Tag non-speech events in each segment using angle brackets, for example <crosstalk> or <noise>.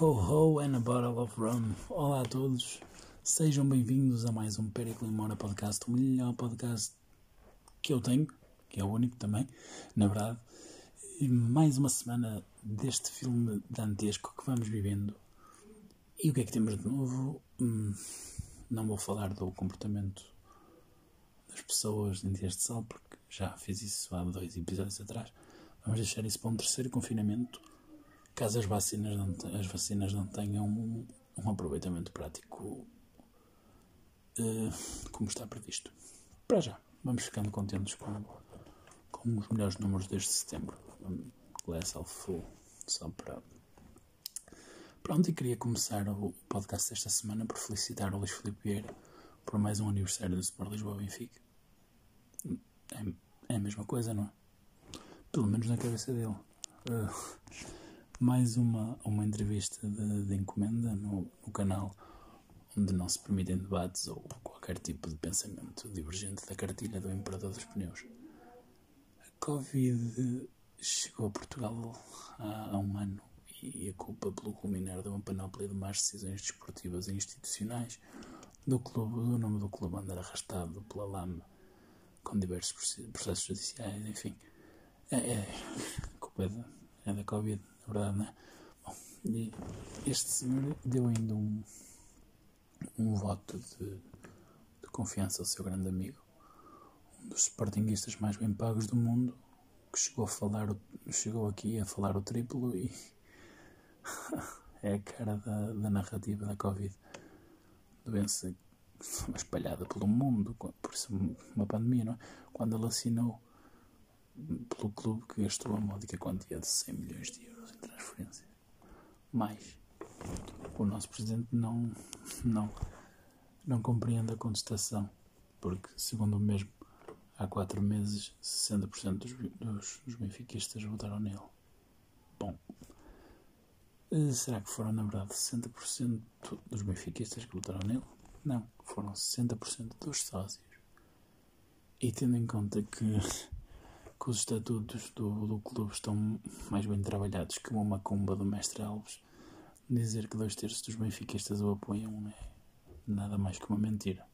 ho ho and a bottle of rum. Olá a todos, sejam bem-vindos a mais um Perico Limona Podcast, o melhor podcast que eu tenho, que é o único também, na verdade. E mais uma semana deste filme dantesco que vamos vivendo. E o que é que temos de novo? Hum, não vou falar do comportamento das pessoas em dias de sol, porque já fiz isso há dois episódios atrás. Vamos deixar isso para um terceiro confinamento caso as vacinas não, as vacinas não tenham um, um aproveitamento prático uh, como está previsto. Para já, vamos ficando contentes com, com os melhores números desde setembro. Glass Half Full, só para. Pronto, e queria começar o podcast desta semana por felicitar o Luís Filipe Vieira por mais um aniversário do Sport Lisboa Benfica. É, é a mesma coisa, não é? Pelo menos na cabeça dele. Uh, mais uma, uma entrevista de, de encomenda no, no, canal onde não se permitem debates ou qualquer tipo de pensamento divergente da cartilha do Imperador dos Pneus. A Covid chegou a Portugal há, há um ano e a culpa pelo culminar de uma panóplia de más decisões desportivas e institucionais do clube, do nome do clube andar arrastado pela lama com diversos processos judiciais, enfim. É, é a culpa é da, é Covid verdade, não é? Bom, e este senhor deu ainda um, um voto de, de confiança ao seu grande amigo, um dos sportinguistas mais bem pagos do mundo, que chegou a falar, chegou aqui a falar o triplo e <laughs> é a cara da, da narrativa da Covid. Doença <laughs> espalhada pelo mundo, por isso uma pandemia, não é? Quando ele assinou pelo clube que gastou a módica quantia de 100 milhões de euros em transferências. Mais, o nosso presidente não, não, não compreende a contestação, porque, segundo o mesmo, há quatro meses 60% dos, dos, dos benfiquistas votaram nele. Bom, eh, será que foram, na verdade, 60% dos benfiquistas que votaram nele? Não, foram 60% dos sócios. E tendo em conta que que os estatutos do, do clube estão mais bem trabalhados que uma macumba do mestre Alves, dizer que dois terços dos benfiquistas o apoiam é nada mais que uma mentira.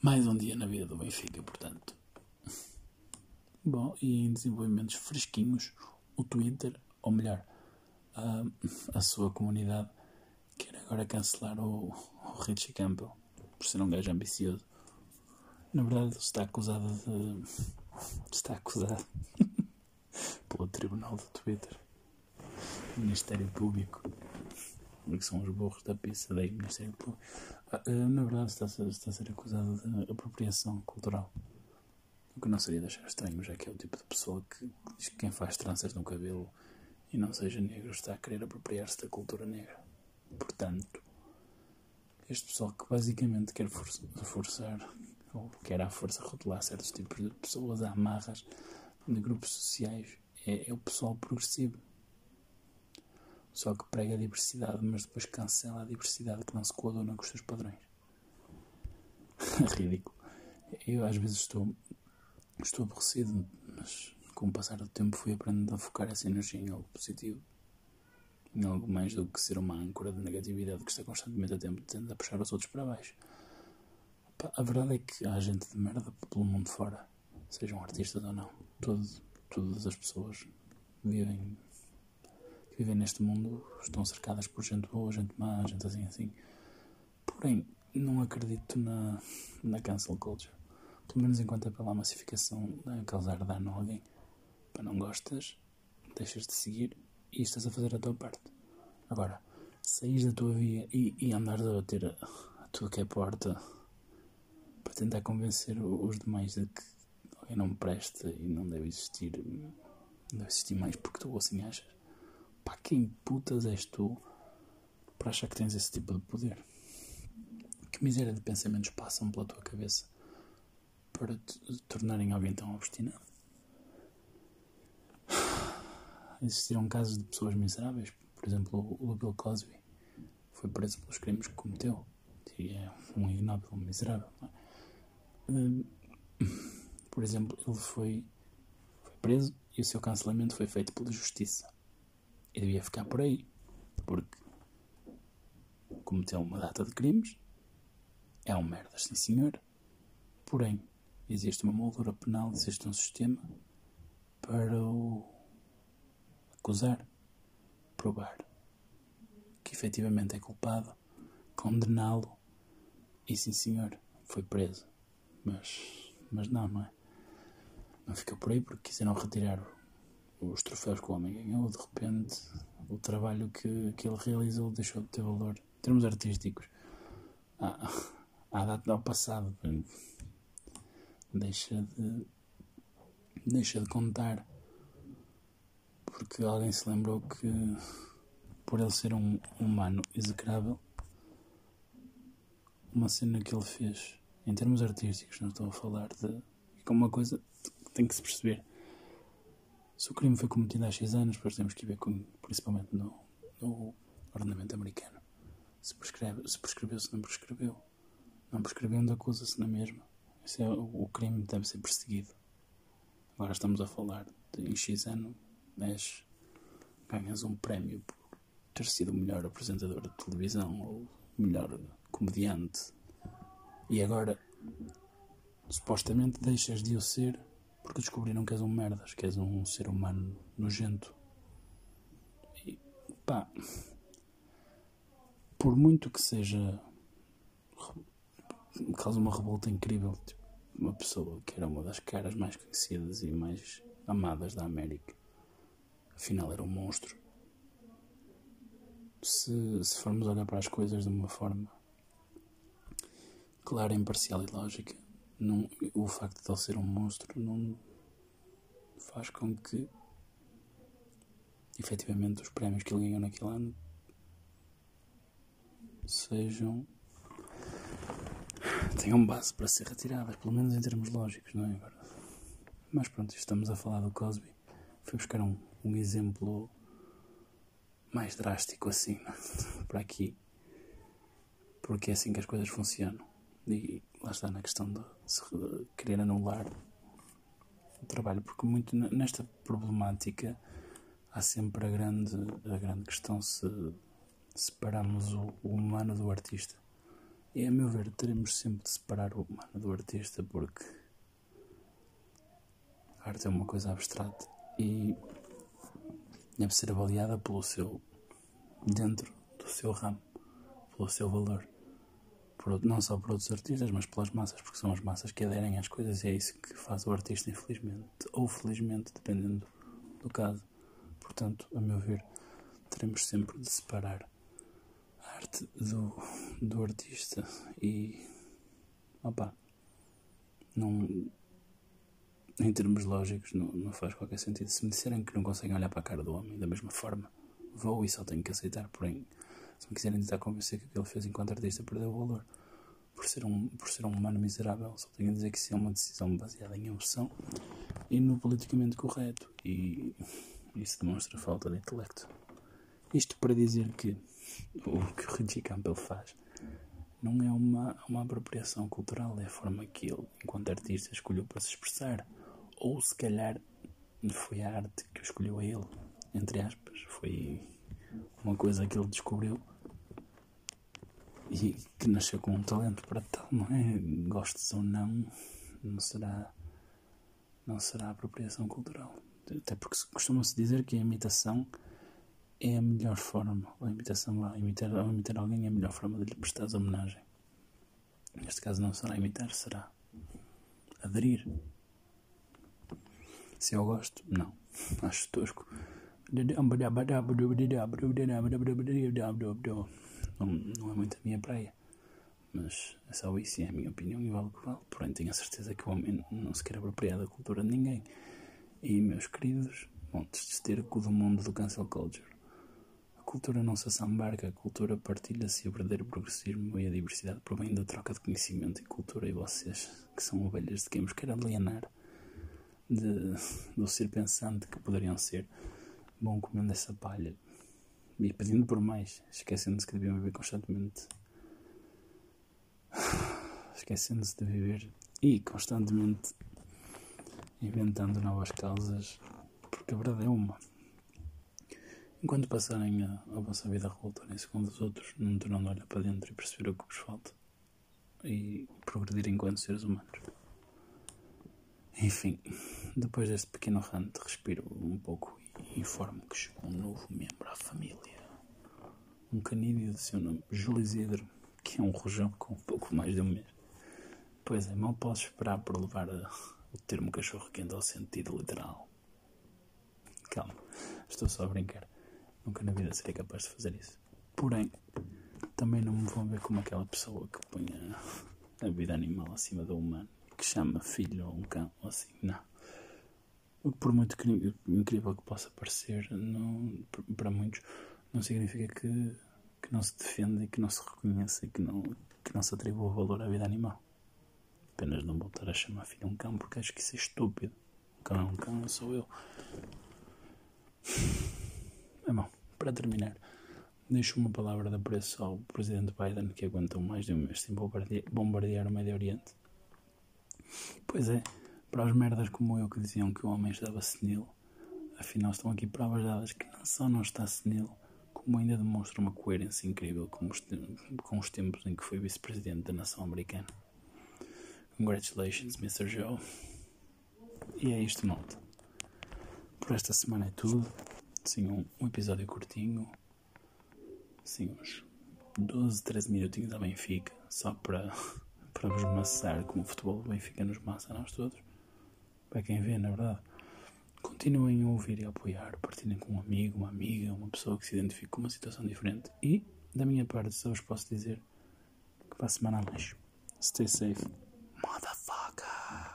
Mais um dia na vida do Benfica, portanto. Bom, e em desenvolvimentos fresquinhos, o Twitter, ou melhor, a, a sua comunidade, quer agora cancelar o, o Richie Campbell, por ser um gajo ambicioso. Na verdade, está acusado de. Está acusado <laughs> pelo Tribunal do Twitter, Ministério Público, que são os burros da pizza daí, Ministério Público. Ah, eh, na verdade, está, está a ser acusado de apropriação cultural. O que não seria de achar estranho, já que é o tipo de pessoa que diz que quem faz tranças no cabelo e não seja negro está a querer apropriar-se da cultura negra. Portanto, este pessoal que basicamente quer forçar ou quer à força rotular certos tipos de pessoas a amarras de grupos sociais, é, é o pessoal progressivo. Só que prega a diversidade, mas depois cancela a diversidade que não se coaduna com os seus padrões. <laughs> Ridículo. Eu às vezes estou, estou aborrecido, mas com o passar do tempo fui aprendendo a focar essa energia em algo positivo. Em algo mais do que ser uma âncora de negatividade que está constantemente a tempo de tentar puxar os outros para baixo. A verdade é que há gente de merda pelo mundo fora, sejam artistas ou não. Todo, todas as pessoas vivem, que vivem neste mundo estão cercadas por gente boa, gente má, gente assim assim. Porém, não acredito na, na cancel culture. Pelo menos enquanto é pela massificação a causar dano a alguém. Para não gostas, deixas de seguir e estás a fazer a tua parte. Agora, saís da tua via e, e andares a bater a, a tudo que é porta tentar convencer os demais de que alguém não presta e não deve existir, não deve existir mais porque tu assim achas. Pá, quem putas és tu para achar que tens esse tipo de poder? Que miséria de pensamentos passam pela tua cabeça para te tornarem alguém tão obstinado? Existiram casos de pessoas miseráveis, por exemplo, o Bill Cosby foi preso pelos crimes que cometeu e é um ignóbil, miserável. Não é? Por exemplo, ele foi, foi preso e o seu cancelamento foi feito pela justiça. E devia ficar por aí, porque cometeu uma data de crimes, é um merda, sim senhor. Porém, existe uma moldura penal, existe um sistema para o acusar, provar que efetivamente é culpado, condená-lo e sim senhor, foi preso. Mas, mas não, não é? Não ficou por aí porque quiseram retirar os troféus que o homem ganhou. De repente, o trabalho que, que ele realizou deixou de ter valor em termos artísticos. À, à data ao passado, deixa de, deixa de contar porque alguém se lembrou que por ele ser um humano execrável uma cena que ele fez em termos artísticos, não estou a falar de. É uma coisa que tem que se perceber. Se o crime foi cometido há X anos, depois temos que ver com, principalmente no, no ordenamento americano. Se, prescreve, se prescreveu, se não prescreveu. Não prescrevendo, acusa-se na mesma. Esse é, o, crime deve ser perseguido. Agora estamos a falar de em X ano, mas ganhas um prémio por ter sido o melhor apresentador de televisão ou melhor comediante e agora supostamente deixas de o ser porque descobriram que és um merdas, que és um ser humano nojento. E pá, por muito que seja causa uma revolta incrível, tipo, uma pessoa que era uma das caras mais conhecidas e mais amadas da América, afinal era um monstro. Se, se formos olhar para as coisas de uma forma clara, imparcial e lógica. Não, o facto de ele ser um monstro não faz com que efetivamente os prémios que ele ganhou naquele ano sejam tenham base para ser retiradas, pelo menos em termos lógicos, não é? Mas pronto, estamos a falar do Cosby. Fui buscar um, um exemplo mais drástico assim <laughs> para aqui, porque é assim que as coisas funcionam. E lá está na questão de se querer anular o trabalho, porque muito nesta problemática há sempre a grande, a grande questão se separarmos o, o humano do artista. E a meu ver, teremos sempre de separar o humano do artista porque a arte é uma coisa abstrata e deve ser avaliada pelo seu dentro do seu ramo, pelo seu valor por, não só por outros artistas, mas pelas massas, porque são as massas que aderem às coisas e é isso que faz o artista, infelizmente, ou felizmente, dependendo do caso. Portanto, a meu ver, teremos sempre de separar a arte do, do artista e. opá, não. Em termos lógicos, não, não faz qualquer sentido. Se me disserem que não conseguem olhar para a cara do homem da mesma forma, vou e só tenho que aceitar. Porém, se me quiserem tentar convencer que o que ele fez enquanto artista perdeu o valor por ser um, por ser um humano miserável, só tenho a dizer que isso é uma decisão baseada em emoção e no politicamente correto. E isso demonstra falta de intelecto. Isto para dizer que o que o Richie Campbell faz não é uma, uma apropriação cultural, é a forma que ele, enquanto artista, escolheu para se expressar. Ou se calhar foi a arte que escolheu a ele, entre aspas. Foi uma coisa que ele descobriu e que nasceu com um talento para tal, não é? Gostes ou não, não será, não será apropriação cultural. Até porque costuma-se dizer que a imitação é a melhor forma, a imitação, a imitar, a imitar alguém é a melhor forma de lhe prestar homenagem. Neste caso não será imitar, será aderir. Se eu gosto, não. Acho tosco não, é muito a minha praia. Mas é só isso, é a minha opinião e vale o que vale. Porém, tenho a certeza que o homem não se quer apropriar da cultura de ninguém. E, meus queridos, montes de esterco do mundo do cancel culture. A cultura não se assambarca, a cultura partilha-se e o verdadeiro progressismo e a diversidade provém da troca de conhecimento e cultura. E vocês, que são ovelhas de quem vos quer alienar de, do ser pensante que poderiam ser, vão comendo essa palha e pedindo por mais, esquecendo-se que deviam viver constantemente. <sighs> Esquecendo-se de viver e constantemente inventando novas causas, porque a verdade é uma. Enquanto passarem a, a vossa vida a com os outros, não terão de olhar para dentro e perceber o que vos falta e progredir enquanto seres humanos. Enfim, depois deste pequeno rant, respiro um pouco informo que chegou um novo membro à família. Um canídeo de seu nome, Júlio que é um rojão com um pouco mais de um mês. Pois é, mal posso esperar por levar a, o termo cachorro quente ao sentido literal. Calma, estou só a brincar. Nunca na vida serei capaz de fazer isso. Porém, também não me vão ver como aquela pessoa que põe a, a vida animal acima do humano que chama filho ou um cão ou assim, não. O por muito incrível que possa parecer, não, para muitos, não significa que, que não se defenda e que não se reconheça e que não, que não se atribua valor à vida animal. Apenas não voltar a chamar filho um cão porque acho que isso é estúpido. Um cão é um cão, sou eu. É bom, para terminar, deixo uma palavra de apreço ao presidente Biden que aguentou mais de um mês sem bombardear o Médio Oriente Pois é, para os merdas como eu que diziam que o homem estava senil, afinal estão aqui provas dadas que não só não está senil, como ainda demonstra uma coerência incrível com os, com os tempos em que foi vice-presidente da nação americana. Congratulations, Mr. Joe. E é isto, malta. Por esta semana é tudo. Sim, um, um episódio curtinho. Sim, uns 12, 13 minutinhos a Benfica, só para <laughs> para vos maçar como o futebol do Benfica nos massa a nós todos. Para quem vê, na verdade. Continuem a ouvir e a apoiar, partilhem com um amigo, uma amiga, uma pessoa que se identifique com uma situação diferente. E, da minha parte, só vos posso dizer que para a semana a mais. Stay safe. Motherfucker.